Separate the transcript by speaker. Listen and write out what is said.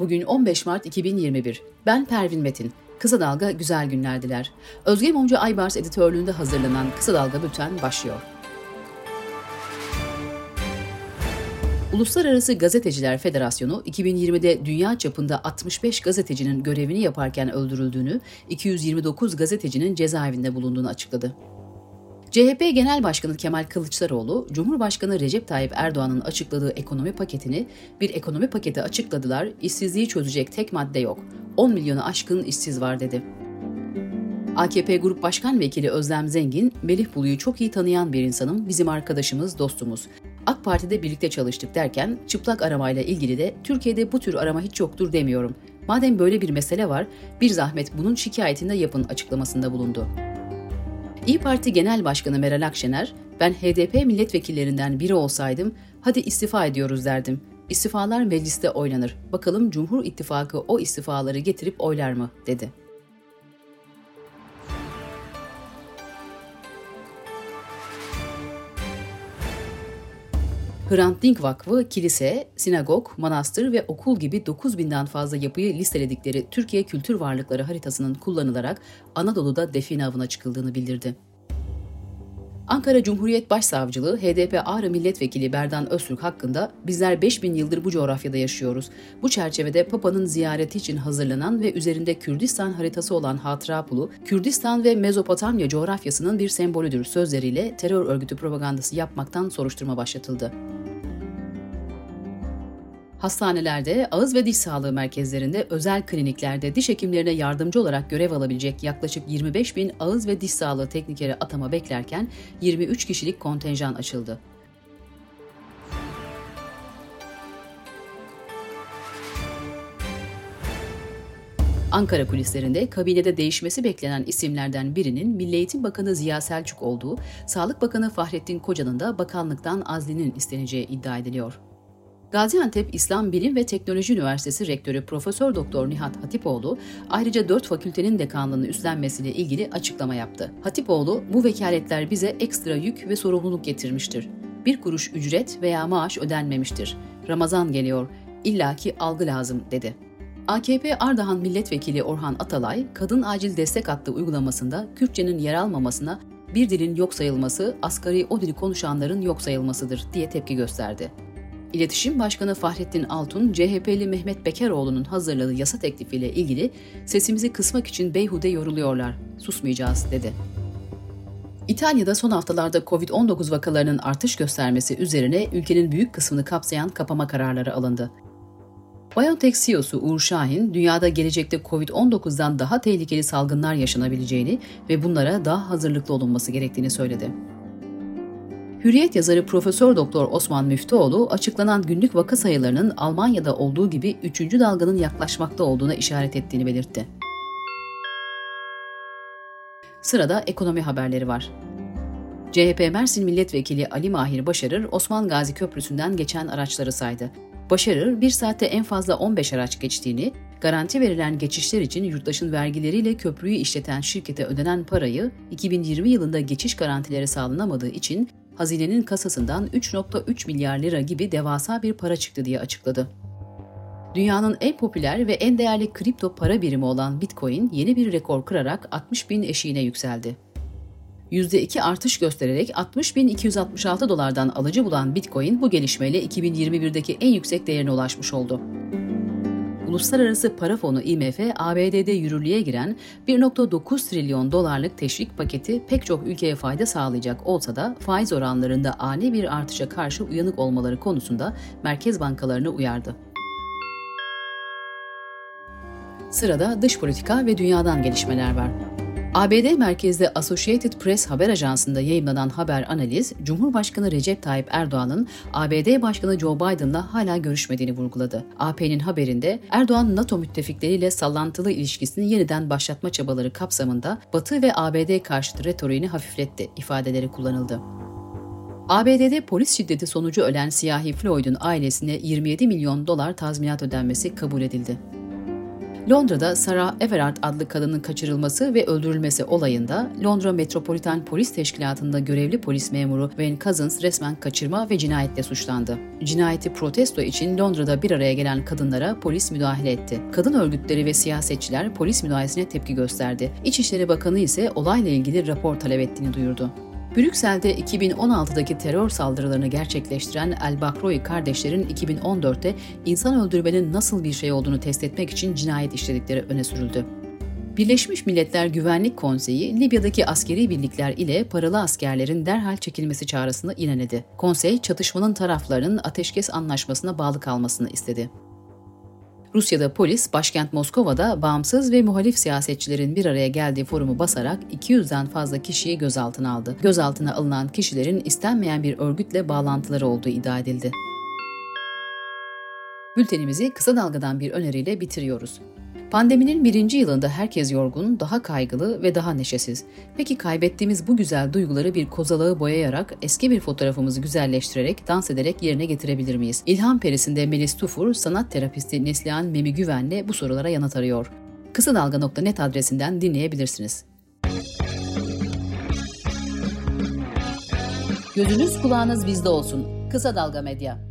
Speaker 1: Bugün 15 Mart 2021. Ben Pervin Metin. Kısa Dalga güzel günler diler. Özge Mumcu Aybars editörlüğünde hazırlanan Kısa Dalga Bülten başlıyor. Uluslararası Gazeteciler Federasyonu 2020'de dünya çapında 65 gazetecinin görevini yaparken öldürüldüğünü, 229 gazetecinin cezaevinde bulunduğunu açıkladı. CHP Genel Başkanı Kemal Kılıçdaroğlu, Cumhurbaşkanı Recep Tayyip Erdoğan'ın açıkladığı ekonomi paketini bir ekonomi paketi açıkladılar, işsizliği çözecek tek madde yok. 10 milyonu aşkın işsiz var dedi. AKP Grup Başkan Vekili Özlem Zengin, Melih Bulu'yu çok iyi tanıyan bir insanım, bizim arkadaşımız, dostumuz. AK Parti'de birlikte çalıştık derken çıplak aramayla ilgili de Türkiye'de bu tür arama hiç yoktur demiyorum. Madem böyle bir mesele var, bir zahmet bunun şikayetinde yapın açıklamasında bulundu. İyi Parti Genel Başkanı Meral Akşener, ben HDP milletvekillerinden biri olsaydım, hadi istifa ediyoruz derdim. İstifalar mecliste oynanır. Bakalım Cumhur İttifakı o istifaları getirip oylar mı, dedi. Hrant Dink Vakfı, kilise, sinagog, manastır ve okul gibi 9000'den fazla yapıyı listeledikleri Türkiye Kültür Varlıkları haritasının kullanılarak Anadolu'da define avına çıkıldığını bildirdi. Ankara Cumhuriyet Başsavcılığı HDP Ağrı Milletvekili Berdan Öztürk hakkında bizler 5000 yıldır bu coğrafyada yaşıyoruz. Bu çerçevede Papa'nın ziyareti için hazırlanan ve üzerinde Kürdistan haritası olan hatıra pulu, Kürdistan ve Mezopotamya coğrafyasının bir sembolüdür sözleriyle terör örgütü propagandası yapmaktan soruşturma başlatıldı. Hastanelerde, ağız ve diş sağlığı merkezlerinde, özel kliniklerde diş hekimlerine yardımcı olarak görev alabilecek yaklaşık 25 bin ağız ve diş sağlığı teknikeri atama beklerken 23 kişilik kontenjan açıldı. Ankara kulislerinde kabinede değişmesi beklenen isimlerden birinin Milli Eğitim Bakanı Ziya Selçuk olduğu, Sağlık Bakanı Fahrettin Koca'nın da bakanlıktan azlinin isteneceği iddia ediliyor. Gaziantep İslam Bilim ve Teknoloji Üniversitesi Rektörü Profesör Doktor Nihat Hatipoğlu ayrıca dört fakültenin dekanlığını üstlenmesiyle ilgili açıklama yaptı. Hatipoğlu, bu vekaletler bize ekstra yük ve sorumluluk getirmiştir. Bir kuruş ücret veya maaş ödenmemiştir. Ramazan geliyor, illaki algı lazım dedi. AKP Ardahan Milletvekili Orhan Atalay, kadın acil destek hattı uygulamasında Kürtçenin yer almamasına bir dilin yok sayılması, asgari o dili konuşanların yok sayılmasıdır diye tepki gösterdi. İletişim Başkanı Fahrettin Altun, CHP'li Mehmet Bekeroğlu'nun hazırladığı yasa teklifiyle ilgili sesimizi kısmak için beyhude yoruluyorlar, susmayacağız dedi. İtalya'da son haftalarda Covid-19 vakalarının artış göstermesi üzerine ülkenin büyük kısmını kapsayan kapama kararları alındı. BioNTech CEO'su Uğur Şahin, dünyada gelecekte Covid-19'dan daha tehlikeli salgınlar yaşanabileceğini ve bunlara daha hazırlıklı olunması gerektiğini söyledi. Hürriyet yazarı Profesör Doktor Osman Müftüoğlu açıklanan günlük vaka sayılarının Almanya'da olduğu gibi 3. dalganın yaklaşmakta olduğuna işaret ettiğini belirtti. Sırada ekonomi haberleri var. CHP Mersin Milletvekili Ali Mahir Başarır, Osman Gazi Köprüsü'nden geçen araçları saydı. Başarır, bir saatte en fazla 15 araç geçtiğini, garanti verilen geçişler için yurttaşın vergileriyle köprüyü işleten şirkete ödenen parayı 2020 yılında geçiş garantileri sağlanamadığı için hazinenin kasasından 3.3 milyar lira gibi devasa bir para çıktı diye açıkladı. Dünyanın en popüler ve en değerli kripto para birimi olan Bitcoin yeni bir rekor kırarak 60 bin eşiğine yükseldi. %2 artış göstererek 60.266 dolardan alıcı bulan Bitcoin bu gelişmeyle 2021'deki en yüksek değerine ulaşmış oldu. Uluslararası Para Fonu IMF, ABD'de yürürlüğe giren 1.9 trilyon dolarlık teşvik paketi pek çok ülkeye fayda sağlayacak olsa da faiz oranlarında ani bir artışa karşı uyanık olmaları konusunda merkez bankalarını uyardı. Sırada dış politika ve dünyadan gelişmeler var. ABD merkezli Associated Press haber ajansında yayınlanan haber analiz, Cumhurbaşkanı Recep Tayyip Erdoğan'ın ABD Başkanı Joe Biden'la hala görüşmediğini vurguladı. AP'nin haberinde Erdoğan NATO müttefikleriyle sallantılı ilişkisini yeniden başlatma çabaları kapsamında Batı ve ABD karşıtı retoriğini hafifletti ifadeleri kullanıldı. ABD'de polis şiddeti sonucu ölen siyahi Floyd'un ailesine 27 milyon dolar tazminat ödenmesi kabul edildi. Londra'da Sarah Everard adlı kadının kaçırılması ve öldürülmesi olayında Londra Metropolitan Polis Teşkilatı'nda görevli polis memuru Wayne Cousins resmen kaçırma ve cinayetle suçlandı. Cinayeti protesto için Londra'da bir araya gelen kadınlara polis müdahale etti. Kadın örgütleri ve siyasetçiler polis müdahalesine tepki gösterdi. İçişleri Bakanı ise olayla ilgili rapor talep ettiğini duyurdu. Brüksel'de 2016'daki terör saldırılarını gerçekleştiren El Bakroy kardeşlerin 2014'te insan öldürmenin nasıl bir şey olduğunu test etmek için cinayet işledikleri öne sürüldü. Birleşmiş Milletler Güvenlik Konseyi, Libya'daki askeri birlikler ile paralı askerlerin derhal çekilmesi çağrısını ineledi. Konsey, çatışmanın taraflarının ateşkes anlaşmasına bağlı kalmasını istedi. Rusya'da polis, başkent Moskova'da bağımsız ve muhalif siyasetçilerin bir araya geldiği forumu basarak 200'den fazla kişiyi gözaltına aldı. Gözaltına alınan kişilerin istenmeyen bir örgütle bağlantıları olduğu iddia edildi. Bültenimizi kısa dalgadan bir öneriyle bitiriyoruz. Pandeminin birinci yılında herkes yorgun, daha kaygılı ve daha neşesiz. Peki kaybettiğimiz bu güzel duyguları bir kozalağı boyayarak, eski bir fotoğrafımızı güzelleştirerek, dans ederek yerine getirebilir miyiz? İlham Perisi'nde Melis Tufur, sanat terapisti Neslihan Memi Güven'le bu sorulara yanıt arıyor. Kısa Dalga.net adresinden dinleyebilirsiniz. Gözünüz kulağınız bizde olsun. Kısa Dalga Medya.